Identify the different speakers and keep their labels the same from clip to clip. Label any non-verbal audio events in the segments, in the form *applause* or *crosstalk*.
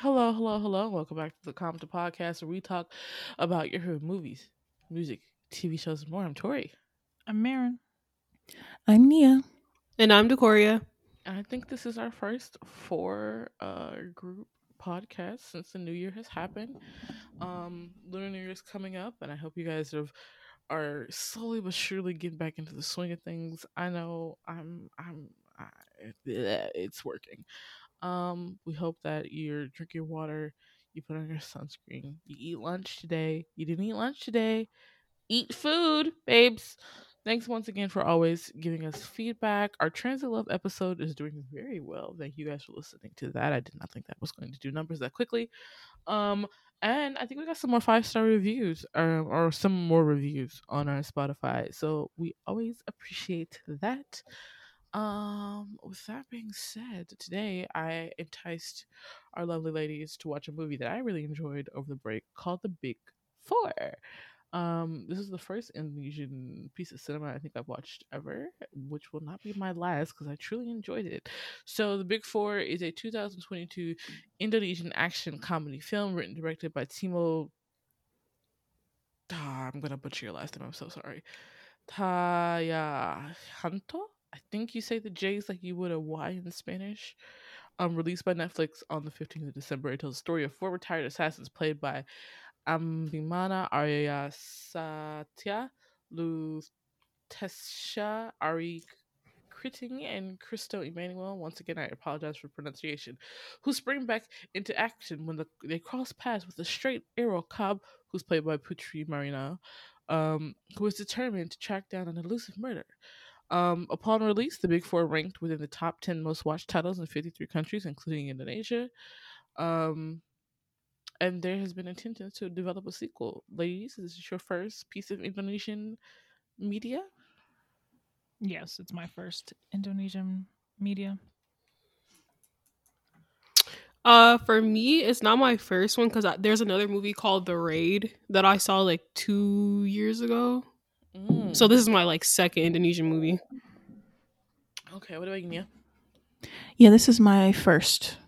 Speaker 1: Hello, hello, hello. Welcome back to the Compton Podcast where we talk about your favorite movies, music, TV shows, and more. I'm Tori.
Speaker 2: I'm Marin.
Speaker 3: I'm Nia.
Speaker 4: And I'm Decoria.
Speaker 1: I think this is our first four uh group podcast since the new year has happened. Um Lunar New Year is coming up and I hope you guys have are slowly but surely getting back into the swing of things. I know I'm I'm I, it's working. Um, we hope that you drink your water, you put on your sunscreen, you eat lunch today. You didn't eat lunch today. Eat food, babes. Thanks once again for always giving us feedback. Our Transit Love episode is doing very well. Thank you guys for listening to that. I did not think that was going to do numbers that quickly. Um, and I think we got some more five star reviews, um, or some more reviews on our Spotify. So we always appreciate that. Um, with that being said, today I enticed our lovely ladies to watch a movie that I really enjoyed over the break called The Big Four. Um, this is the first Indonesian piece of cinema I think I've watched ever, which will not be my last because I truly enjoyed it. So, The Big Four is a 2022 Indonesian action comedy film written directed by Timo. Ah, I'm gonna butcher your last name. I'm so sorry. Taya Hanto. I think you say the J's like you would a Y in Spanish. Um, released by Netflix on the 15th of December. It tells the story of four retired assassins played by Ambimana Arya Satya, Lutesha Arie Kriting, and Kristo Immanuel. Once again, I apologize for pronunciation. Who spring back into action when the, they cross paths with a straight arrow Cobb, who's played by Putri Marino, um, who is determined to track down an elusive murder. Um, upon release, the Big Four ranked within the top 10 most watched titles in 53 countries, including Indonesia. Um, and there has been intention to develop a sequel. Ladies, this is this your first piece of Indonesian media?
Speaker 2: Yes, it's my first Indonesian media.
Speaker 4: Uh, for me, it's not my first one because there's another movie called The Raid that I saw like two years ago. So this is my like second Indonesian movie.
Speaker 1: Okay, what about you, Nia?
Speaker 3: Yeah, this is my first.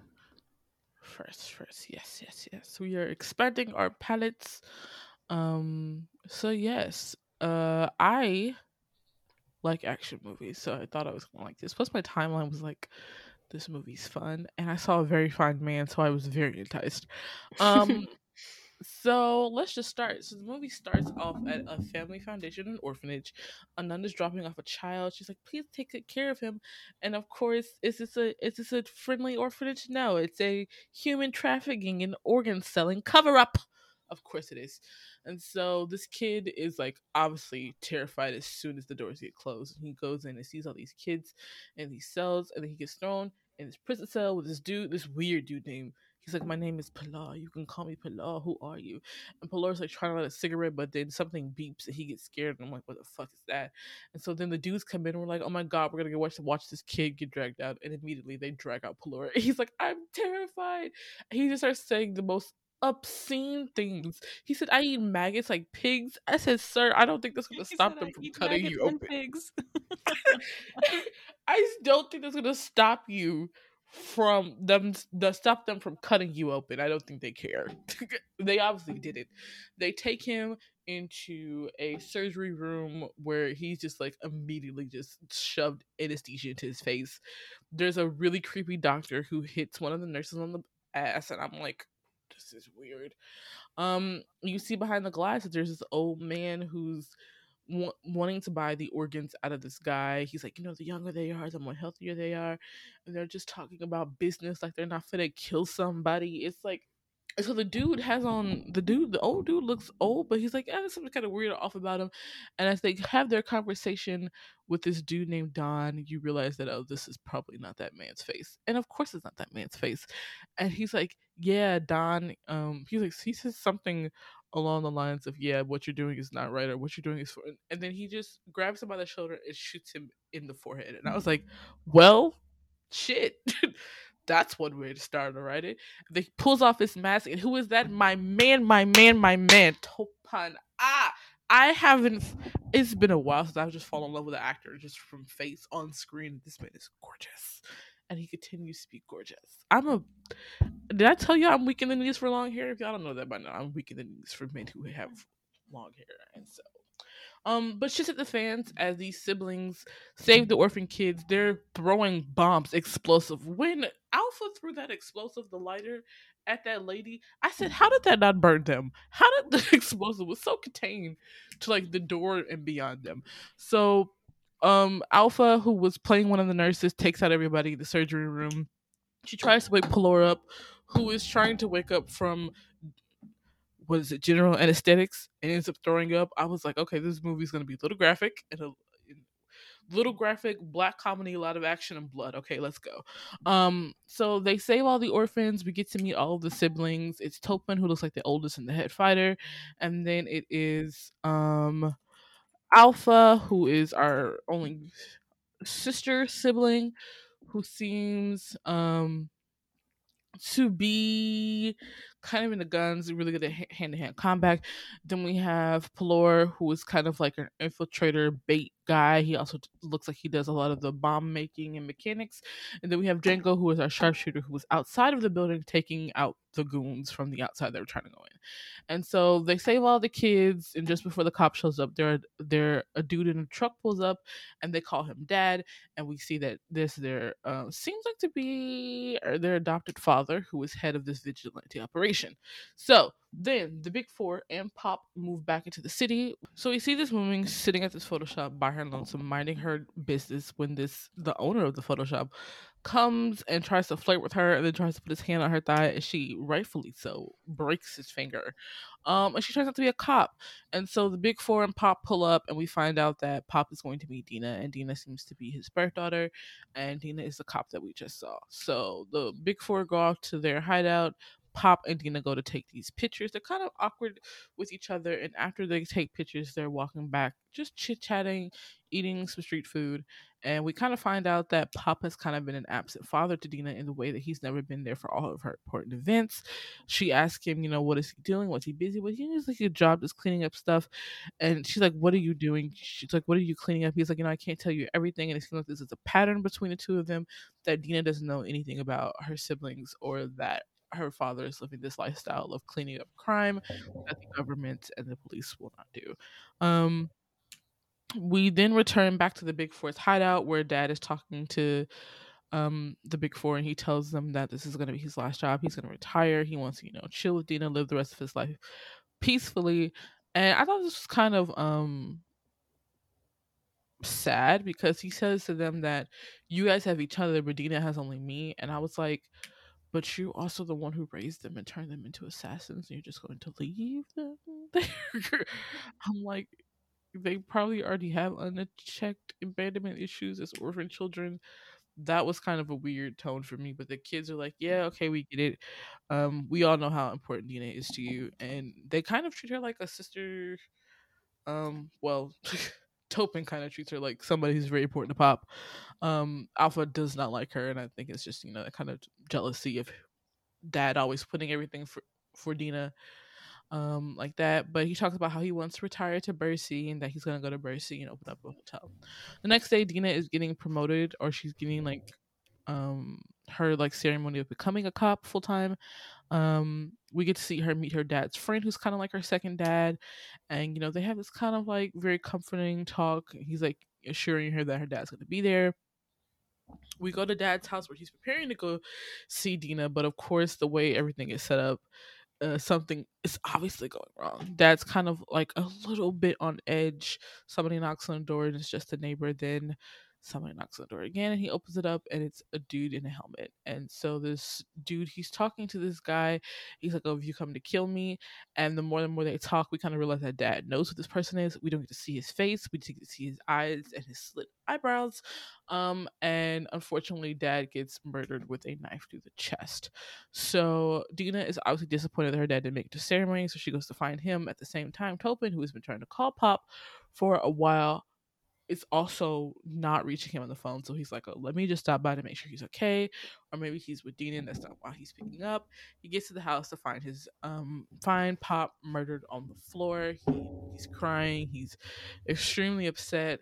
Speaker 1: First, first, yes, yes, yes. We are expanding our palettes. Um, so yes, uh, I like action movies, so I thought I was gonna like this. Plus, my timeline was like, this movie's fun, and I saw a very fine man, so I was very enticed. *laughs* Um, so let's just start. So the movie starts off at a family foundation, an orphanage. A nun is dropping off a child. She's like, "Please take good care of him." And of course, is this a is this a friendly orphanage? No, it's a human trafficking and organ selling cover up. Of course it is. And so this kid is like obviously terrified as soon as the doors get closed. And he goes in and sees all these kids in these cells, and then he gets thrown in this prison cell with this dude, this weird dude named He's like, My name is Pilar. You can call me Pilar. Who are you? And Pilar's like trying to light a cigarette, but then something beeps and he gets scared. And I'm like, What the fuck is that? And so then the dudes come in and we're like, Oh my God, we're going to go watch, watch this kid get dragged out. And immediately they drag out Pilar. *laughs* He's like, I'm terrified. He just starts saying the most obscene things. He said, "I eat maggots like pigs." I said, "Sir, I don't think that's going to stop them from cutting you open." Pigs. *laughs* I don't think that's going to stop you from them to stop them from cutting you open. I don't think they care. *laughs* they obviously didn't. They take him into a surgery room where he's just like immediately just shoved anesthesia into his face. There's a really creepy doctor who hits one of the nurses on the ass, and I'm like, this is weird. Um, you see behind the glass that there's this old man who's wanting to buy the organs out of this guy. He's like, you know, the younger they are, the more healthier they are, and they're just talking about business like they're not gonna kill somebody. It's like so the dude has on the dude the old dude looks old but he's like eh, there's something kind of weird off about him. And as they have their conversation with this dude named don you realize that oh this is probably not that man's face. And of course it's not that man's face. And he's like yeah don um he's like he says something along the lines of yeah what you're doing is not right or what you're doing is for and then he just grabs him by the shoulder and shoots him in the forehead. And i was like well shit *laughs* that's one way to start to write it. They pulls off his mask, and who is that? My man, my man, my man, Topan. Ah, I haven't. It's been a while since I've just fallen in love with an actor just from face on screen. This man is gorgeous, and he continues to be gorgeous. I'm a. Did I tell you I'm weak in the knees for long hair? If y'all don't know that by now, I'm weak in the knees for men who have long hair, and so. Um, but shit at the fans as these siblings save the orphan kids. They're throwing bombs, explosive. When Alpha threw that explosive, the lighter, at that lady, I said, "How did that not burn them? How did *laughs* the explosive was so contained to like the door and beyond them?" So, um, Alpha, who was playing one of the nurses, takes out everybody in the surgery room. She tries to wake Pelor up, who is trying to wake up from what is it, general anesthetics, and ends up throwing up. I was like, okay, this movie's gonna be a little graphic and a little graphic, black comedy, a lot of action and blood. Okay, let's go. Um, so they save all the orphans. We get to meet all of the siblings. It's Topin, who looks like the oldest and the head fighter, and then it is um Alpha, who is our only sister sibling, who seems um to be kind of in the guns, really good at hand to hand combat. Then we have Pelor, who is kind of like an infiltrator bait guy. He also looks like he does a lot of the bomb making and mechanics. And then we have Django, who is our sharpshooter, who was outside of the building taking out the goons from the outside that were trying to go in. And so they save all the kids, and just before the cop shows up, there there a dude in a truck pulls up, and they call him dad. And we see that this their uh, seems like to be uh, their adopted father, who is head of this vigilante operation. So then the big four and Pop move back into the city. So we see this woman sitting at this photo shop by her lonesome, minding her business when this the owner of the photo shop comes and tries to flirt with her and then tries to put his hand on her thigh and she rightfully so breaks his finger. Um and she turns out to be a cop. And so the big four and pop pull up and we find out that pop is going to meet dina and dina seems to be his birth daughter and dina is the cop that we just saw. So the big four go off to their hideout Pop and Dina go to take these pictures. They're kind of awkward with each other, and after they take pictures, they're walking back, just chit chatting, eating some street food. And we kind of find out that Pop has kind of been an absent father to Dina in the way that he's never been there for all of her important events. She asks him, you know, what is he doing? What's he busy with? He has like a job just cleaning up stuff. And she's like, What are you doing? She's like, What are you cleaning up? He's like, You know, I can't tell you everything. And it seems like this is a pattern between the two of them that Dina doesn't know anything about her siblings or that her father is living this lifestyle of cleaning up crime that the government and the police will not do. Um, we then return back to the Big Four's hideout where Dad is talking to um the Big Four and he tells them that this is going to be his last job. He's going to retire. He wants to you know chill with Dina, live the rest of his life peacefully. And I thought this was kind of um sad because he says to them that you guys have each other, but Dina has only me. And I was like, but you're also the one who raised them and turned them into assassins and you're just going to leave them *laughs* there? I'm like they probably already have unchecked abandonment issues as orphan children. That was kind of a weird tone for me but the kids are like yeah okay we get it. Um we all know how important dina is to you. And they kind of treat her like a sister um well *laughs* Topin kind of treats her like somebody who's very important to Pop. Um, Alpha does not like her, and I think it's just you know kind of jealousy of Dad always putting everything for for Dina, um, like that. But he talks about how he wants to retire to Bercy and that he's gonna go to Bercy and open up a hotel. The next day, Dina is getting promoted, or she's getting like um her like ceremony of becoming a cop full time um we get to see her meet her dad's friend who's kind of like her second dad and you know they have this kind of like very comforting talk he's like assuring her that her dad's going to be there we go to dad's house where he's preparing to go see dina but of course the way everything is set up uh, something is obviously going wrong. Dad's kind of like a little bit on edge. Somebody knocks on the door and it's just a neighbor. Then somebody knocks on the door again and he opens it up and it's a dude in a helmet. And so this dude he's talking to this guy. He's like oh if you come to kill me and the more and more they talk we kind of realize that dad knows who this person is. We don't get to see his face. We get to see his eyes and his slit eyebrows. Um and unfortunately dad gets murdered with a knife through the chest. So dina is obviously disappointed that her dad didn't make it to ceremony so she goes to find him at the same time topin who has been trying to call pop for a while is also not reaching him on the phone. So he's like, oh, let me just stop by to make sure he's okay. Or maybe he's with Dina and that's not why he's picking up. He gets to the house to find his um find Pop murdered on the floor. He, he's crying. He's extremely upset.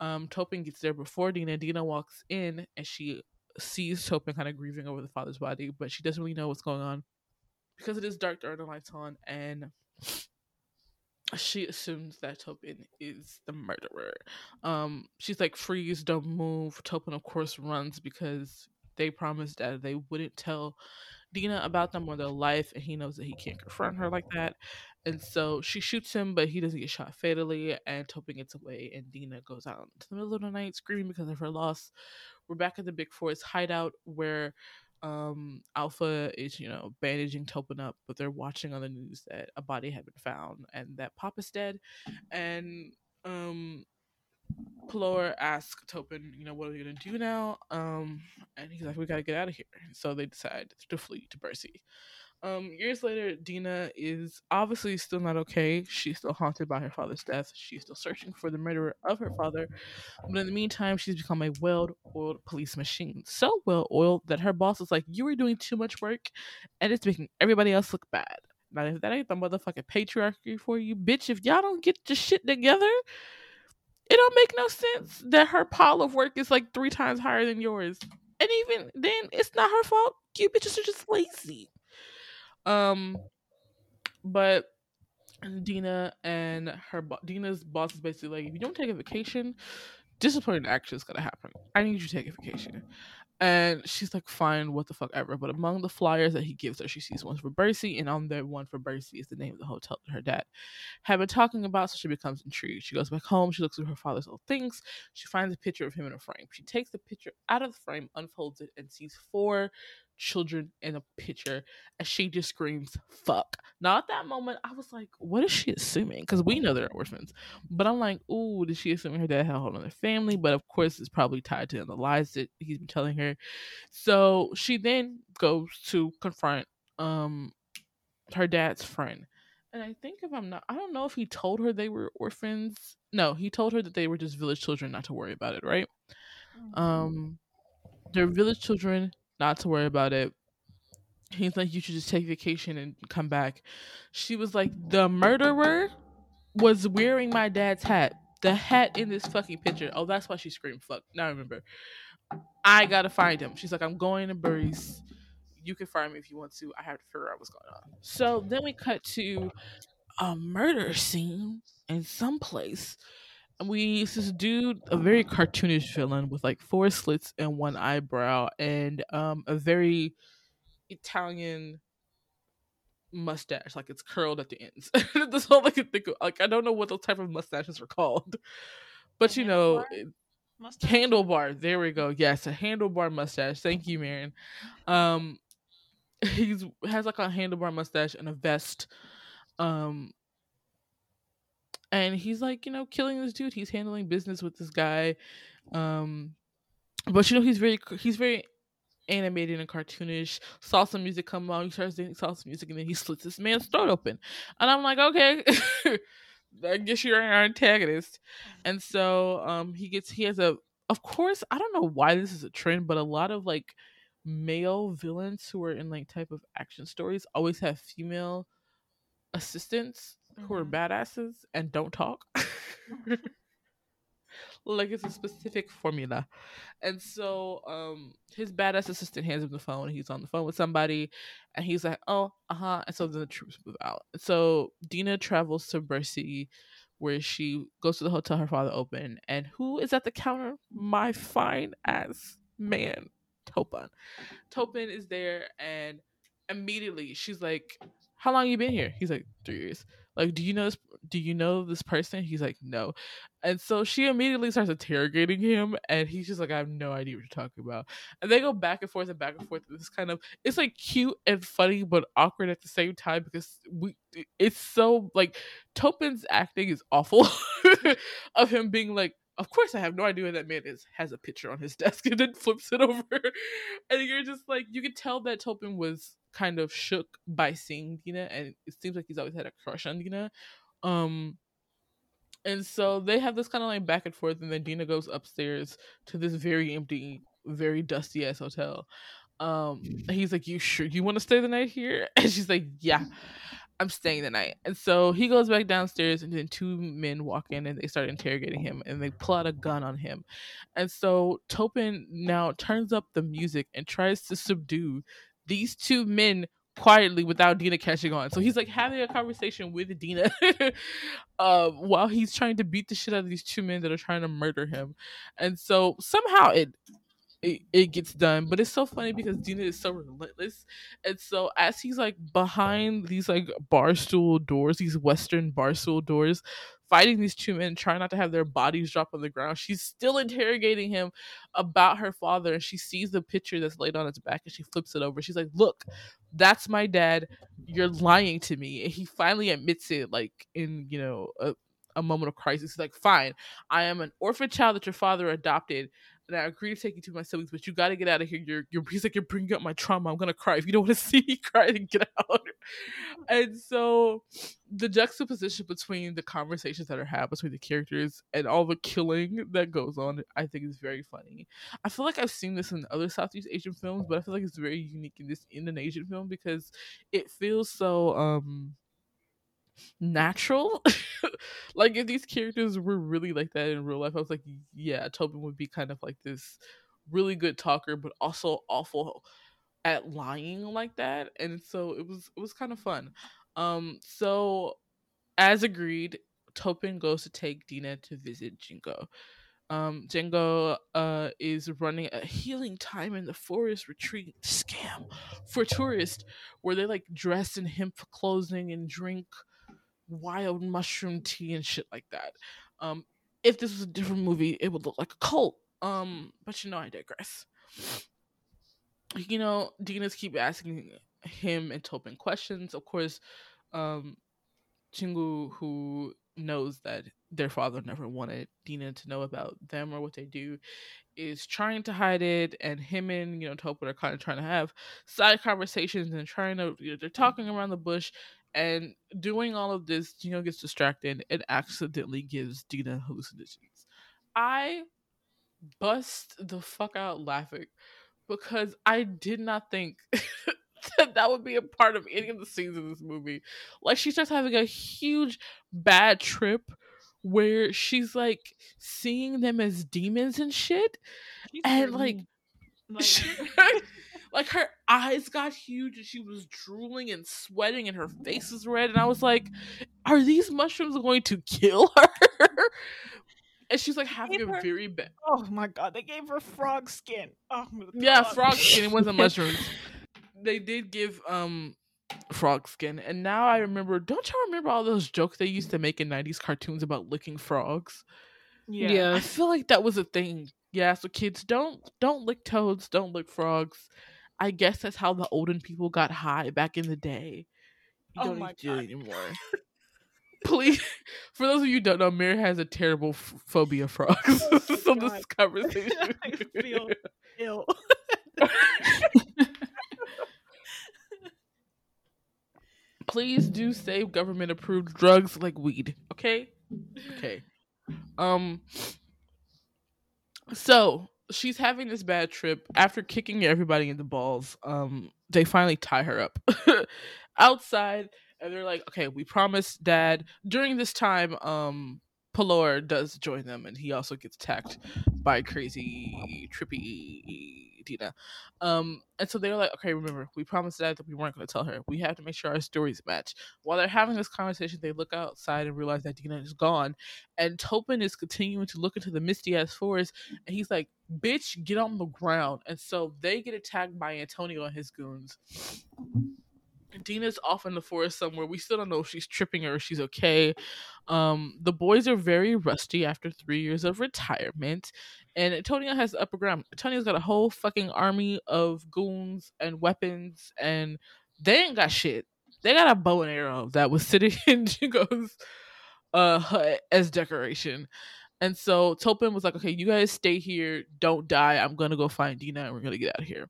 Speaker 1: Um Topin gets there before Dina. Dina walks in and she sees Topin kind of grieving over the father's body, but she doesn't really know what's going on because it is dark, are no lights on, and she assumes that Topin is the murderer. Um, she's like, "Freeze! Don't move." Topin, of course, runs because they promised that they wouldn't tell Dina about them or their life, and he knows that he can't confront her like that. And so she shoots him, but he doesn't get shot fatally, and Topin gets away, and Dina goes out into the middle of the night screaming because of her loss. We're back at the Big Four's hideout where um, Alpha is, you know, bandaging Topin up, but they're watching on the news that a body had been found and that Pop is dead. And um, Pelor asks Topin, you know, what are we gonna do now? Um, and he's like, we gotta get out of here. So they decide to flee to Bercy. Um, years later, Dina is obviously still not okay. She's still haunted by her father's death. She's still searching for the murderer of her father. But in the meantime, she's become a well oiled police machine. So well oiled that her boss is like, You are doing too much work and it's making everybody else look bad. Now, if that ain't the motherfucking patriarchy for you, bitch, if y'all don't get your shit together, it don't make no sense that her pile of work is like three times higher than yours. And even then, it's not her fault. You bitches are just lazy. Um, but Dina and her bo- Dina's boss is basically like, if you don't take a vacation, disciplinary action is gonna happen. I need you to take a vacation. And she's like, fine, what the fuck ever. But among the flyers that he gives her, she sees one for Bercy, and on that one for Bercy is the name of the hotel that her dad had been talking about. So she becomes intrigued. She goes back home. She looks through her father's old things. She finds a picture of him in a frame. She takes the picture out of the frame, unfolds it, and sees four children in a picture and she just screams fuck. Now at that moment i was like what is she assuming? Because we know they're orphans. But i'm like oh did she assume her dad had a whole other family? But of course it's probably tied to the lies that he's been telling her. So she then goes to confront um her dad's friend. And i think if i'm not i don't know if he told her they were orphans. No he told her that they were just village children not to worry about it right? Um they're village children not to worry about it. He's like, you should just take vacation and come back. She was like, the murderer was wearing my dad's hat. The hat in this fucking picture. Oh, that's why she screamed fuck. Now I remember. I gotta find him. She's like, I'm going to Burry's. You can find me if you want to. I have to figure out what's going on. So then we cut to a murder scene in some place. And we it's this dude, a very cartoonish villain with like four slits and one eyebrow and um a very Italian mustache, like it's curled at the ends. *laughs* That's all I can think of. Like I don't know what those type of mustaches are called, but
Speaker 2: A
Speaker 1: you know,
Speaker 2: handlebar? Mustache?
Speaker 1: handlebar. There we go. Yes, a handlebar mustache. Thank you, Marin. Um, *laughs* he's has like a handlebar mustache and a vest. Um, and he's like, you know, killing this dude. He's handling business with this guy. Um, but you know, he's very he's very animated and cartoonish. saw some music come on. He starts doing salsa music, and then he slits this man's throat open. And I'm like, okay. *laughs* I guess you're our antagonist. And so um he gets he has a of course, I don't know why this is a trend, but a lot of like male villains who are in like type of action stories always have female assistants who are
Speaker 2: Mhm.
Speaker 1: badasses and don't talk. *laughs* like it's a specific formula. And so um his badass assistant hands him the phone. He's on the phone with somebody and he's like, Oh, uh-huh. And so then the troops move out. So Dina travels to Bercy where she goes to the hotel her father opened. And who is at the counter? My fine ass man, Topin. Topin is there and immediately she's like, How long you been here? He's like, Three years. Like, do you know this do you know this person? He's like, No. And so she immediately starts interrogating him and he's just like, I have no idea what you're talking about. And they go back and forth and back and forth. This kind of it's like cute and funny but awkward at the same time because we it's so like Topin's acting is awful *laughs* of him being like of course I have no idea that man is has a picture on his *laughs* desk and then flips it over and you're just like you could tell that Topin was kind of shook by seeing Dina and it seems like he's always had a crush on Dina um and so they have this kind of like back and forth and then Dina goes upstairs to this very empty very dusty ass hotel um *laughs* he's like you sure you want to stay the night here *laughs* and she's like yeah I'm staying the night. And so he goes back downstairs, and then two men walk in and they start interrogating him and they pull out a gun on him. And so Topin now turns up the music and tries to subdue these two men quietly without Dina catching on. So he's like having a conversation with Dina *laughs* uh, while he's trying to beat the shit out of these two men that are trying to murder him. And so somehow it it, it gets done. But it's so funny because Dina is so relentless. And so as he's like behind these like barstool doors, these western barstool doors, fighting these two men, trying not to have their bodies drop on the ground, she's still interrogating him about her father. And she sees the picture that's laid on his back and she flips it over. She's like, Look, that's my dad. You're lying to me. And he finally admits it, like in, you know, a, a moment of crisis. He's like, Fine, I am an orphan child that your father adopted and I agree to take you to my siblings, but you got to get out of here. You're, you're, he's like, you're bringing up my trauma. I'm gonna cry. If you don't want to *laughs* see me cry, then get out. And so, the juxtaposition between the conversations that are had between the characters and all the killing that goes on, I think is very funny. I feel like I've seen this in other Southeast Asian films, but I feel like it's very unique in this Indonesian film because it feels so um natural. *laughs* like if these characters were really like that in real life, I was like, yeah, Tobin would be kind of like this really good talker, but also awful at lying like that. And so it was it was kind of fun. Um so as agreed, Topin goes to take Dina to visit Jingo. Um, Jingo uh, is running a healing time in the forest retreat scam for tourists where they like dress in hemp clothing and drink wild mushroom tea and shit like that. Um, if this was a different movie, it would look like a cult. Um, but you know, I digress. *sniffs* You know, Dina's keep asking him and Topin questions. Of course, um, Jingo, who knows that their father never wanted Dina to know about them or what they do, is trying to hide it. And him and you know Topin are kind of trying to have side conversations and trying to you know, they're talking around the bush and doing all of this, Gino gets distracted and accidentally gives Dina hallucinations. I bust the fuck out laughing because I did not think *laughs* that that would be a part of any of the scenes in this movie. Like she starts having a huge bad trip where she's like seeing them as demons and shit, she's and like, like *laughs* *laughs* like her eyes got huge and she was drooling and sweating and her face was red. And i was like are these mushrooms going to kill her? *laughs* And she's like having a her, very bad
Speaker 2: oh my god they gave her frog skin. Oh
Speaker 1: yeah frog skin. It wasn't *laughs* mushrooms. They did give um frog skin. And now i remember don't y'all remember all those jokes they used to make in 90s cartoons about licking frogs? Yeah. yeah. I feel like that was a thing. Yeah so kids don't don't lick toads don't lick frogs I guess that's how the olden people got high back in the day. You oh don't need to do it anymore. *laughs* Please, *laughs* for those of you who don't know, Mary has a terrible f- phobia of frogs. Oh so *laughs* God. this conversation, I feel ill. Please do save government approved drugs like weed. Okay, okay. Um. So she's having this bad trip. After kicking everybody in the balls um they finally tie her up *laughs* outside and they're like okay we promised dad. During this time um Pelor does join them and he also gets attacked by crazy trippy Dina. Um, and so they're like, okay, remember, we promised that that we weren't going to tell her. We have to make sure our stories match. While they're having this conversation, they look outside and realize that Dina is gone. And Topin is continuing to look into the misty ass forest. And he's like, bitch, get on the ground. And so they get attacked by Antonio and his goons. Dina's off in the forest somewhere. We still don't know if she's tripping or if she's okay. Um, the boys are very rusty after three years of retirement, and Antonio has the upper ground. Antonio's got a whole fucking army of goons and weapons, and they ain't got shit. They got a bow and arrow that was *laughs* sitting in Jingo's uh hut as decoration. And so Topin was like, okay, you guys stay here, don't die. I'm gonna go find Dina and we're gonna get out of here.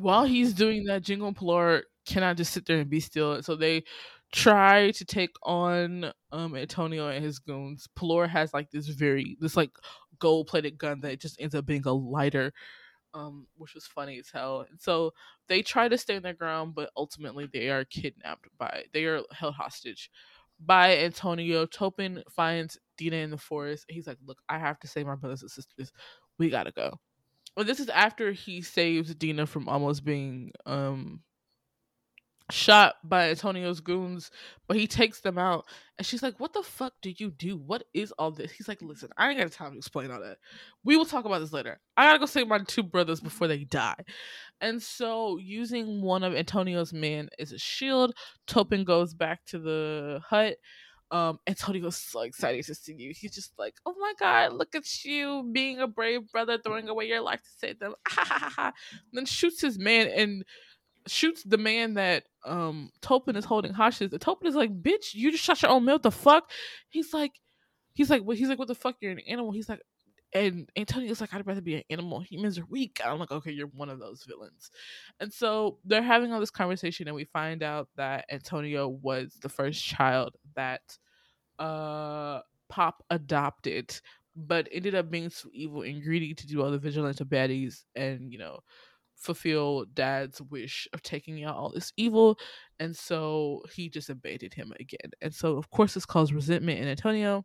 Speaker 1: While he's doing that, Jingo and Pelor cannot just sit there and be still. So they try to take on um Antonio and his goons. Pelor has like this very this like gold plated gun that just ends up being a lighter um, which was funny as hell. And so they try to stay stand their ground, but ultimately they are kidnapped by they are held hostage by Antonio. Topin finds Dina in the forest. He's like, "Look, I have to save my brothers and sisters. We gotta go." Well, this is after he saves Dina from almost being um shot by Antonio's goons, but he takes them out. And she's like, What the fuck did you do? What is all this? He's like, Listen, I ain't got time to explain all that. We will talk about this later. I gotta go save my two brothers before they die. And so, using one of Antonio's men as a shield, Topin goes back to the hut. Um, Antonio's so excited to see you. He's just like, Oh my god, look at you being a brave brother, throwing away your life to save them. *laughs* then shoots his man and shoots the man that um Topin is holding hostage. The Topin is like, "Bitch, you just shot your own. What the fuck?" He's like, he's like, well, he's like, "What the fuck? You're an animal." He's like, and Antonio's like, "I'd rather be an animal. Humans are weak." I'm like, "Okay, you're one of those villains." And so they're having all this conversation, and we find out that Antonio was the first child that uh Pop adopted, but ended up being so evil and greedy to do all the vigilante baddies, and you know fulfill dad's wish of taking out all this evil and so he just abandoned him again. And so of course this caused resentment in antonio.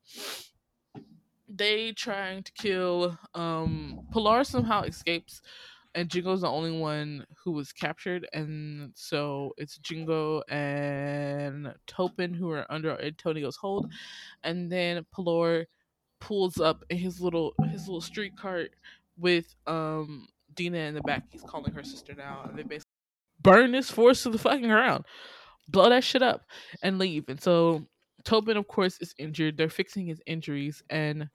Speaker 1: They trying to kill um pilar somehow escapes and jingo's the only one who was captured. And so it's jingo and topin who are under antonio's hold. And then pilar pulls up in his little his little street cart with um Dina in the back. He's calling her sister now, and they basically burn this force to the fucking ground, blow that shit up, and leave. And so Tobin, of course, is injured. They're fixing his injuries, and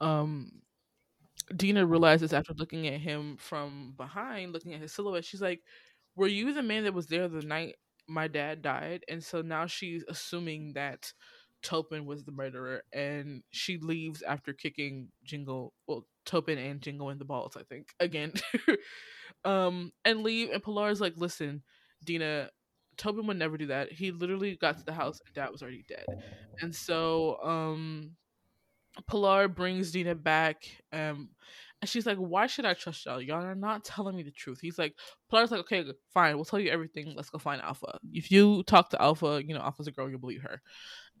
Speaker 1: um, Dina realizes after looking at him from behind, looking at his silhouette, she's like, "Were you the man that was there the night my dad died?" And so now she's assuming that. Topin was the murderer, and she leaves after kicking Jingle, well, Topin and Jingle in the balls, I think, again. *laughs* um, and leave. And Pilar's like, listen, Dina, Topin would never do that. He literally got to the house and dad was already dead. And so, um, Pilar brings Dina back. Um, and she's like, Why should I trust y'all? Y'all are not telling me the truth. He's like, Pilar's like, Okay, fine, we'll tell you everything. Let's go find Alpha. If you talk to Alpha, you know, Alpha's a girl, you'll believe her.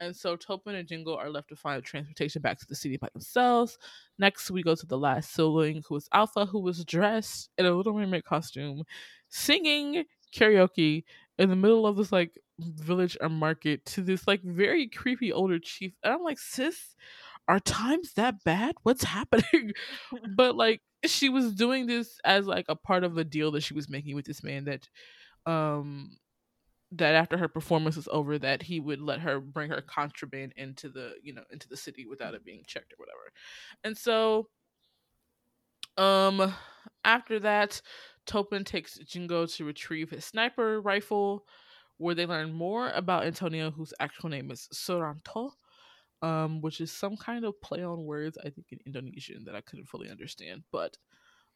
Speaker 1: And so Topin and Jingle are left to find transportation back to the city by themselves. Next, we go to the last sibling, who is Alpha, who was dressed in a Little Mermaid costume, singing karaoke in the middle of this like village or market to this like very creepy older chief. And I'm like, sis, are times that bad? What's *laughs* happening? *laughs* but like she was doing this as like a part of a deal that she was making with this man that um that after her performance was over that he would let her bring her contraband into the you know into the city without it being checked or whatever and so um after that topin takes jingo to retrieve his sniper rifle where they learn more about antonio whose actual name is suranto um which is some kind of play on words i think in indonesian that i couldn't fully understand but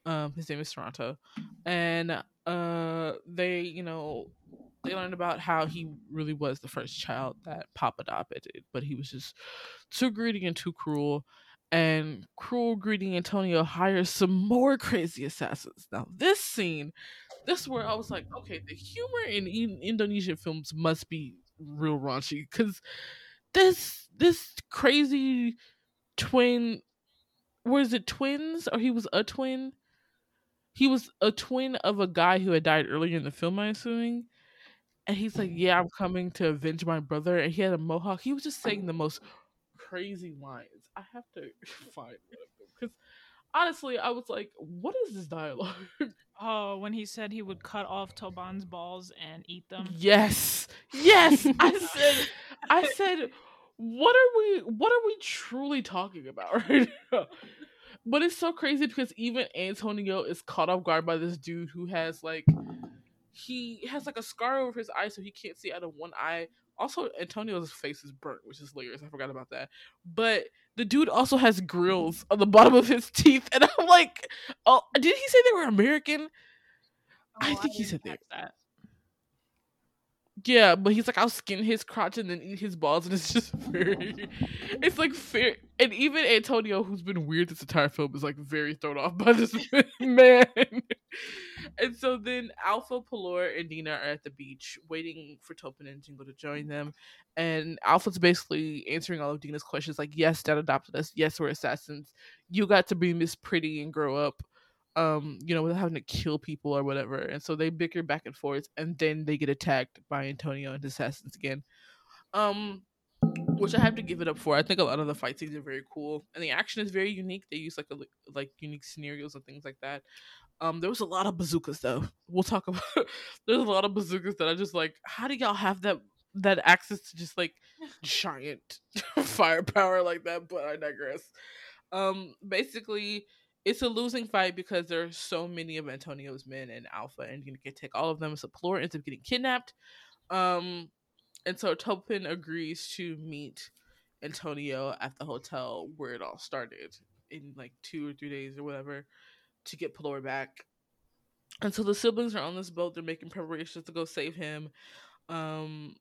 Speaker 1: um his name is Suranto and uh they you know they learned about how he really was the first child that Pop adopted, but he was just too greedy and too cruel. And cruel, greedy Antonio hires some more crazy assassins. Now, this scene, this is where I was like, okay, the humor in, in Indonesian films must be real raunchy because this this crazy twin, was it twins or he was a twin? He was a twin of a guy who had died earlier in the film, I'm assuming and he's like, "Yeah, I'm coming to avenge my brother." And he had a mohawk. He was just saying the most crazy lines. I have to *laughs* find because honestly, I was like, "What is this dialogue?" *laughs*
Speaker 2: Oh, when he said he would cut off Toban's balls and eat them.
Speaker 1: Yes, yes. I said, I *laughs* said, what are we? What are we truly talking about *laughs* right now? But it's so crazy because even Antonio is caught off guard by this dude who has like he has like a scar over his eye so he can't see out of one eye. Also, Antonio's face is burnt, which is hilarious. I forgot about that. But the dude also has grills on the bottom of his *laughs* teeth, and I'm like, oh, did he say they were American? Oh, I think I he said that. that. Yeah, but he's like, I'll skin his crotch and then eat his balls, and it's just *laughs* very, it's like fair. And even Antonio, who's been weird this entire film, is like very thrown off by this *laughs* man. and so then Alpha, Pelor, and Dina are at the beach waiting for Topin and Jingle to join them. And Alpha's basically answering all of Dina's questions like, yes, dad adopted us. Yes, we're assassins. You got to be Miss Pretty and grow up, um, you know, without having to kill people or whatever. And so they bicker back and forth, and then they get attacked by Antonio and his assassins again. Um, which I have to give it up for. I think a lot of the fight scenes are very cool, and the action is very unique. They use like a like unique scenarios and things like that. Um, there was a lot of bazookas though. We'll talk *laughs* about. there's a lot of bazookas that I just like. How do y'all have that that access to just like giant *laughs* firepower like that? But I digress. Um, basically, it's a losing fight because there are so many of Antonio's men and Alpha, and you can take all of them. So Pelor ends up getting kidnapped. Um, and so Topin agrees to meet Antonio at the hotel where it all started in like two or three days or whatever to get Pelor back. And so the siblings are on this boat. They're making preparations to go save him. Um,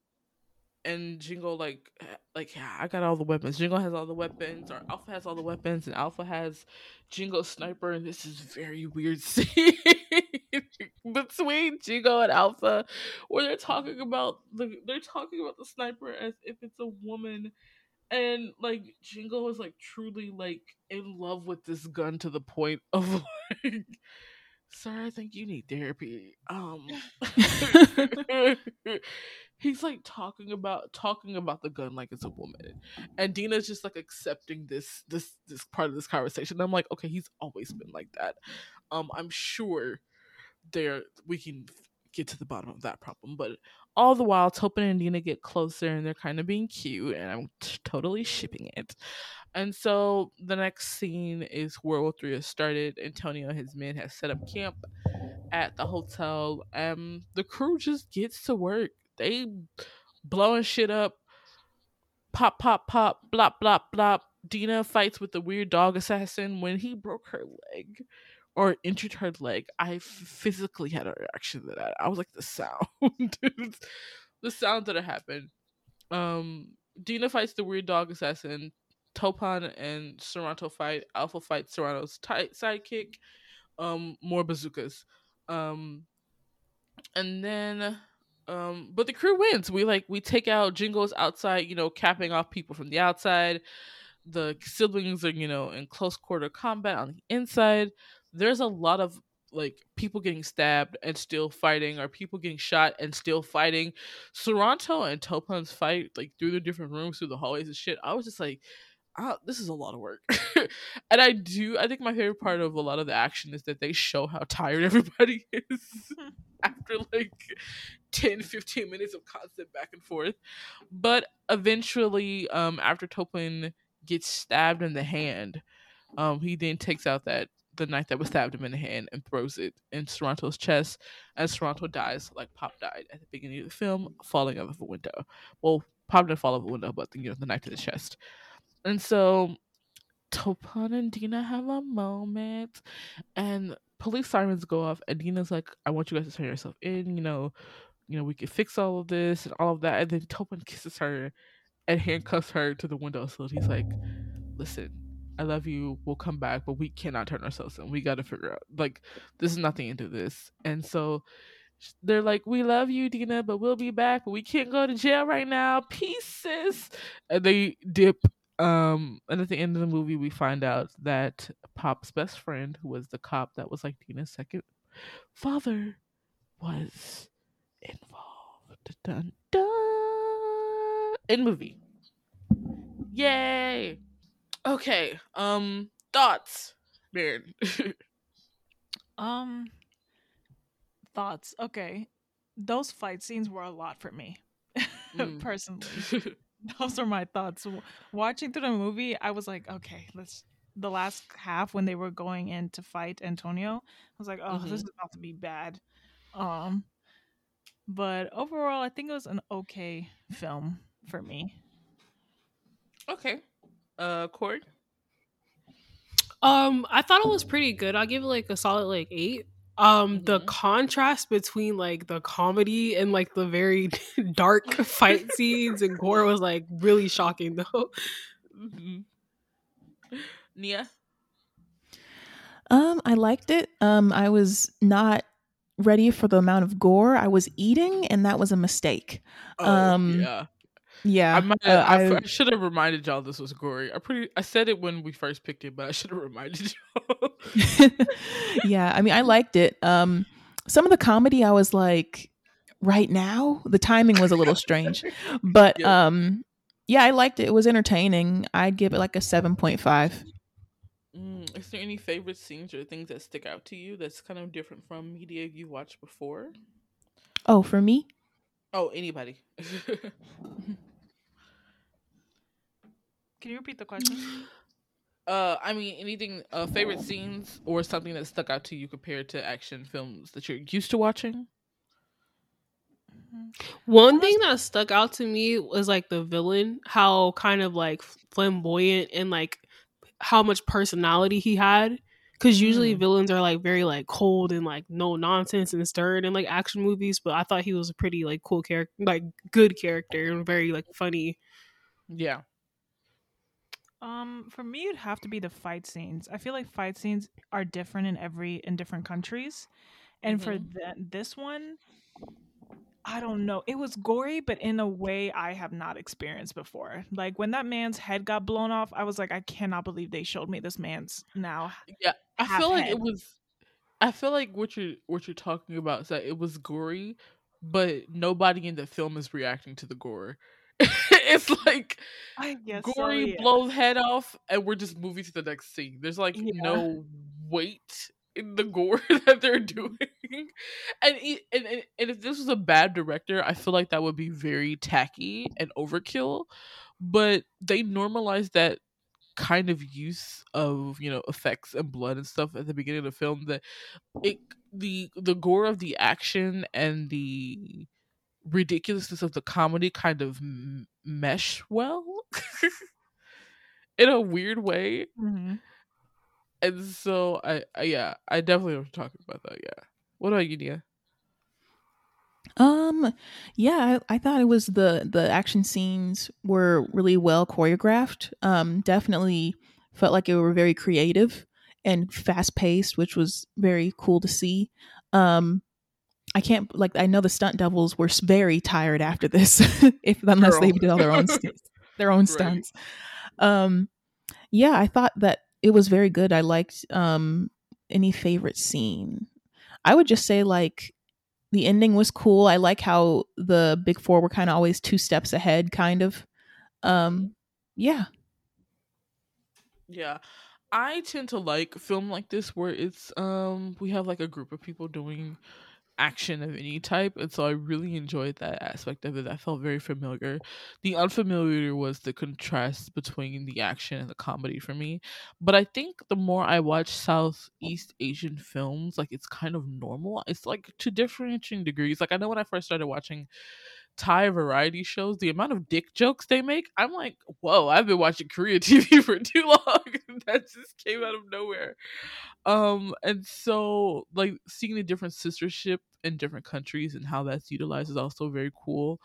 Speaker 1: and Jingle like like yeah, I got all the weapons. Jingle has all the weapons, or Alpha has all the weapons, and Alpha has Jingo's sniper. And this is very weird *laughs* scene between Jingle and Alpha, where they're talking about the they're talking about the sniper as if it's a woman, and like Jingle is like truly like in love with this gun to the point of *laughs* like sir, I think you need therapy. Um *laughs* he's like talking about talking about the gun like it's a woman. And Dina's just like accepting this this this part of this conversation. I'm like, okay, he's always been like that. Um I'm sure there we can get to the bottom of that problem. But all the while, Topin and Dina get closer and they're kind of being cute, and I'm t- totally shipping it. And so the next scene is World War Three has started. Antonio and his men have set up camp at the hotel. and the crew just gets to work. They blowing shit up. Pop, pop, pop, blop, blop, blop. Dina fights with the weird dog assassin when he broke her leg or injured her leg, I physically had a reaction to that. I was like, the sound, *laughs* the sound that it happened. Um, Dina fights the weird dog assassin. Topin and Sorrento fight. Alpha fights Sorrento's tight sidekick. Um, more bazookas. Um, and then, um, but the crew wins. We like we take out Jingles outside, you know, capping off people from the outside. The siblings are, you know, in close quarter combat on the inside there's a lot of like people getting stabbed and still fighting or people getting shot and still fighting. Sorrento and Topin's fight like through the different rooms through the hallways and shit I was just like oh, this is a lot of work. *laughs* And I do I think my favorite part of a lot of the action is that they show how tired *laughs* everybody is *laughs* after like 10 15 minutes of constant back and forth. But eventually um after Topin gets stabbed in the hand um he then takes out that the knife that was stabbed him in the hand and throws it in Sorrento's chest, as Sorrento dies like Pop died at the beginning of the film, falling out of a window. Well, Pop didn't fall out of a window, but you know the knife to the chest. And so Topin and Dina have a moment, and police sirens go off, and Dina's like, "I want you guys to turn yourself in. You know, you know, we can fix all of this and all of that." And then Topin kisses her and handcuffs her to the window. So he's like, "Listen, I love you. We'll come back, but we cannot turn ourselves in. We got to figure out like this is nothing into this. And so they're like, "We love you, Dina, but we'll be back. But we can't go to jail right now. Pieces." And they dip. Um, and at the end of the movie, we find out that Pop's best friend, who was the cop that was like Dina's second father, was involved. Dun dun. In movie. Yay! Okay. Um thoughts. Man. *laughs*
Speaker 2: um thoughts. Okay. Those fight scenes were a lot for me. *laughs* Mm. Personally. *laughs* Those are my thoughts. Watching through the movie, I was like, okay, let's the last half when they were going in to fight Antonio, I was like, oh, mm-hmm. this is about to be bad. Um but overall, I think it was an okay film for me.
Speaker 1: Okay uh Corey?
Speaker 4: Um, I thought it was pretty good. I'll give it like a solid like eight. Um, mm-hmm. the contrast between like the comedy and like the very *laughs* dark fight *laughs* scenes and gore was like really shocking though. Mm-hmm.
Speaker 1: Nia?
Speaker 3: Um, I liked it. Um, I was not ready for the amount of gore I was eating, and that was a mistake.
Speaker 1: Oh,
Speaker 3: um,
Speaker 1: yeah.
Speaker 3: Yeah,
Speaker 1: I, might,
Speaker 3: uh,
Speaker 1: I,
Speaker 3: I-
Speaker 1: I should have reminded y'all this was gory. I pretty I said it when we first picked it, but I should have *laughs* reminded y'all. *laughs*
Speaker 3: yeah, I mean, I liked it. Um, some of the comedy, I was like, right now, the timing was a little strange, *laughs* but
Speaker 1: Yeah.
Speaker 3: um, yeah, I liked it. It was entertaining. I'd give it like a seven point five.
Speaker 1: Mm, is there any favorite scenes or things that stick out to you that's kind of different from media you watched before?
Speaker 3: Oh, for me,
Speaker 1: Oh, anybody.
Speaker 2: Can you repeat the question? *laughs*
Speaker 1: uh, I mean, anything, uh, favorite scenes or something that stuck out to you compared to action films that you're used to watching?
Speaker 4: One thing that stuck out to me was like the villain, how kind of like flamboyant and like how much personality he had. Because usually
Speaker 1: Mm.
Speaker 4: villains are like very like cold and like no nonsense and stern in like action movies, but I thought he was a pretty like cool character, like good character and very like funny.
Speaker 1: Yeah.
Speaker 2: Um, for me, it'd have to be the fight scenes. I feel like fight scenes are different in every in different countries, and for th- this one, I don't know. It was gory, but in a way I have not experienced before. Like when that man's head got blown off, I was like, I cannot believe they showed me this man's now.
Speaker 1: Yeah. I feel like it was. I feel like what you're what you're talking about is that it was gory, but nobody in the film is reacting to the gore. *laughs* it's like
Speaker 2: I guess
Speaker 1: gory blows head off, and we're just moving to the next scene. There's like
Speaker 2: Yeah.
Speaker 1: no weight in the gore *laughs* that they're doing, and, and and and if this was a bad director, I feel like that would be very tacky and overkill. But they normalize that kind of use of you know effects and blood and stuff at the beginning of the film that it the the gore of the action and the ridiculousness of the comedy kind of m- mesh well *laughs* in a weird way
Speaker 2: hmm
Speaker 1: and so I, I yeah i definitely was talking about that yeah what about you Nia?
Speaker 3: Um, yeah, I, I thought it was the the action scenes were really well choreographed. Um, definitely felt like it were very creative and fast paced, which was very cool to see. Um, I can't like I know the stunt doubles were very tired after this, *laughs* if unless they did all their own *laughs* stunts, their own stunts. Um, yeah, I thought that it was very good. I liked um any favorite scene. I would just say like the ending was cool. I like how the big four were kind of always two steps ahead, kind of. Um, yeah.
Speaker 1: Yeah. I tend to like film like this where it's um we have like a group of people doing action of any type and so I really enjoyed that aspect of it. I felt very familiar. The unfamiliar was the contrast between the action and the comedy for me. But I think the more I watch Southeast Asian films, like it's kind of normal. It's like to differentiating degrees. Like I know when I first started watching Thai variety shows, the amount of dick jokes they make, I'm like, whoa, I've been watching Korean *laughs* TV for too long. *laughs* that just came out of nowhere. Um, and so like seeing the different sistership in different countries and how that's utilized is also very cool.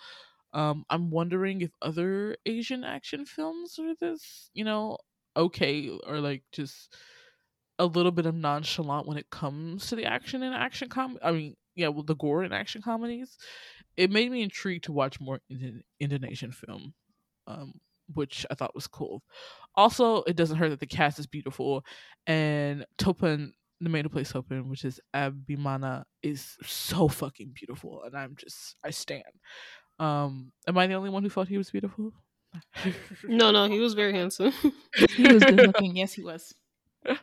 Speaker 1: Um, I'm wondering if other Asian action films are this, you know, okay, or like just a little bit of nonchalant when it comes to the action and action com. I mean, yeah, well, the gore and action comedies. It made me intrigued to watch more Indo- Indonesian film, um, which I thought was cool. Also, it doesn't hurt that the cast is beautiful, and Topan, the man who plays Topan, which is Abimana, is so fucking beautiful, and I'm just I stand. Um, am I the only one who thought he was beautiful? *laughs*
Speaker 4: No, no, he was very handsome. *laughs*
Speaker 3: He was good looking. yes, he was. *laughs*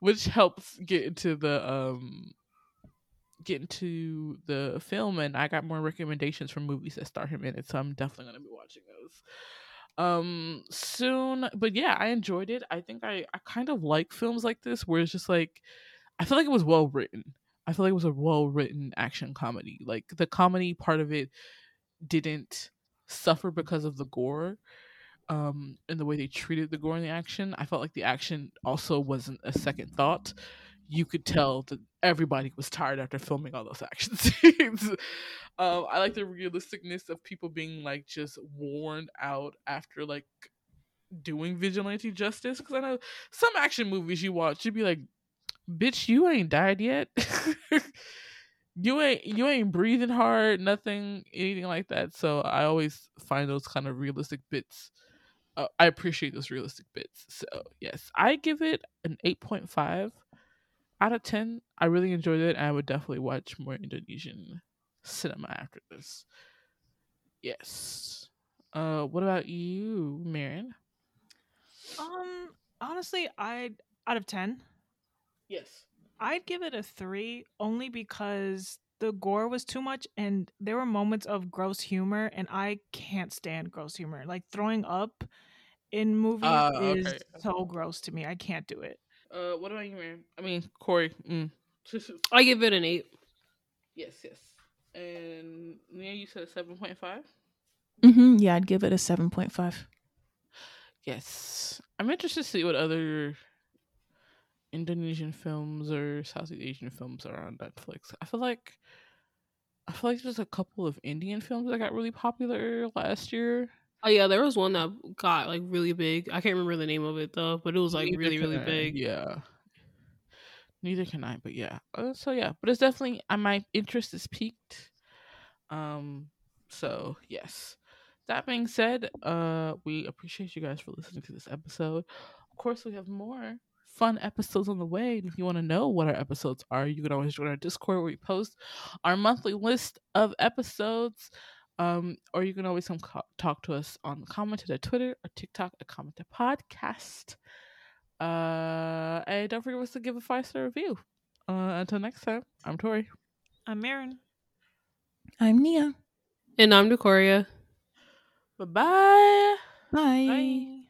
Speaker 1: which helps get into the um get into the film and i got more recommendations from movies that star him in it so i'm definitely to be watching those. Um soon but yeah i enjoyed it. I think i i kind of like films like this where it's just like i feel like it was well written. I feel like it was a well written action comedy. Like the comedy part of it didn't suffer because of the gore um and the way they treated the gore in the action. I felt like the action also wasn't a second thought you could tell that everybody was tired after filming all those action *laughs* scenes um i like the realisticness of people being like just worn out after like doing vigilante justice because i know some action movies you watch you'd be like bitch you ain't died yet *laughs* you ain't you ain't breathing hard, nothing, anything like that. So I always find those kind of realistic bits. Uh, I appreciate those realistic bits. So yes, I give it an eight point five out of ten. I really enjoyed it. I would definitely watch more Indonesian cinema after this. Yes. Uh, what about you, Marin?
Speaker 2: Um, honestly, I out of ten.
Speaker 1: Yes.
Speaker 2: I'd give it a three only because the gore was too much and there were moments of gross humor and I can't stand gross humor. Like throwing up in movies uh, okay. is so gross to me. I can't do it.
Speaker 1: Uh, what about you, man? I mean, Corey. Mm. *laughs*
Speaker 4: I give it an eight.
Speaker 1: Yes, yes. And Nia, you said a seven point five.
Speaker 3: Mm-hmm. Yeah, I'd give it a seven point five.
Speaker 1: Yes, I'm interested to see what other Indonesian films or Southeast Asian films are on Netflix. I feel like I feel like there's a couple of Indian films that got really popular last year.
Speaker 4: Oh yeah, there was one that got like really big. I can't remember the name of it though, but it was like Neither really really I. big.
Speaker 1: Yeah. Neither can I, but yeah. Uh, so yeah, but it's definitely uh, my interest is peaked. Um. So yes. That being said, uh, we appreciate you guys for listening to this episode. Of course, we have more fun episodes on the way. And if you want to know what our episodes are, you can always join our Discord where we post our monthly list of episodes. Um, or you can always come co- talk to us on the commented at Twitter or TikTok at commented podcast. Uh, and don't forget us to give a five star review. Uh, until next time, I'm Tori.
Speaker 2: I'm Marin.
Speaker 3: I'm Nia.
Speaker 4: And I'm Decoria.
Speaker 1: Bye-bye.
Speaker 3: Bye. Bye.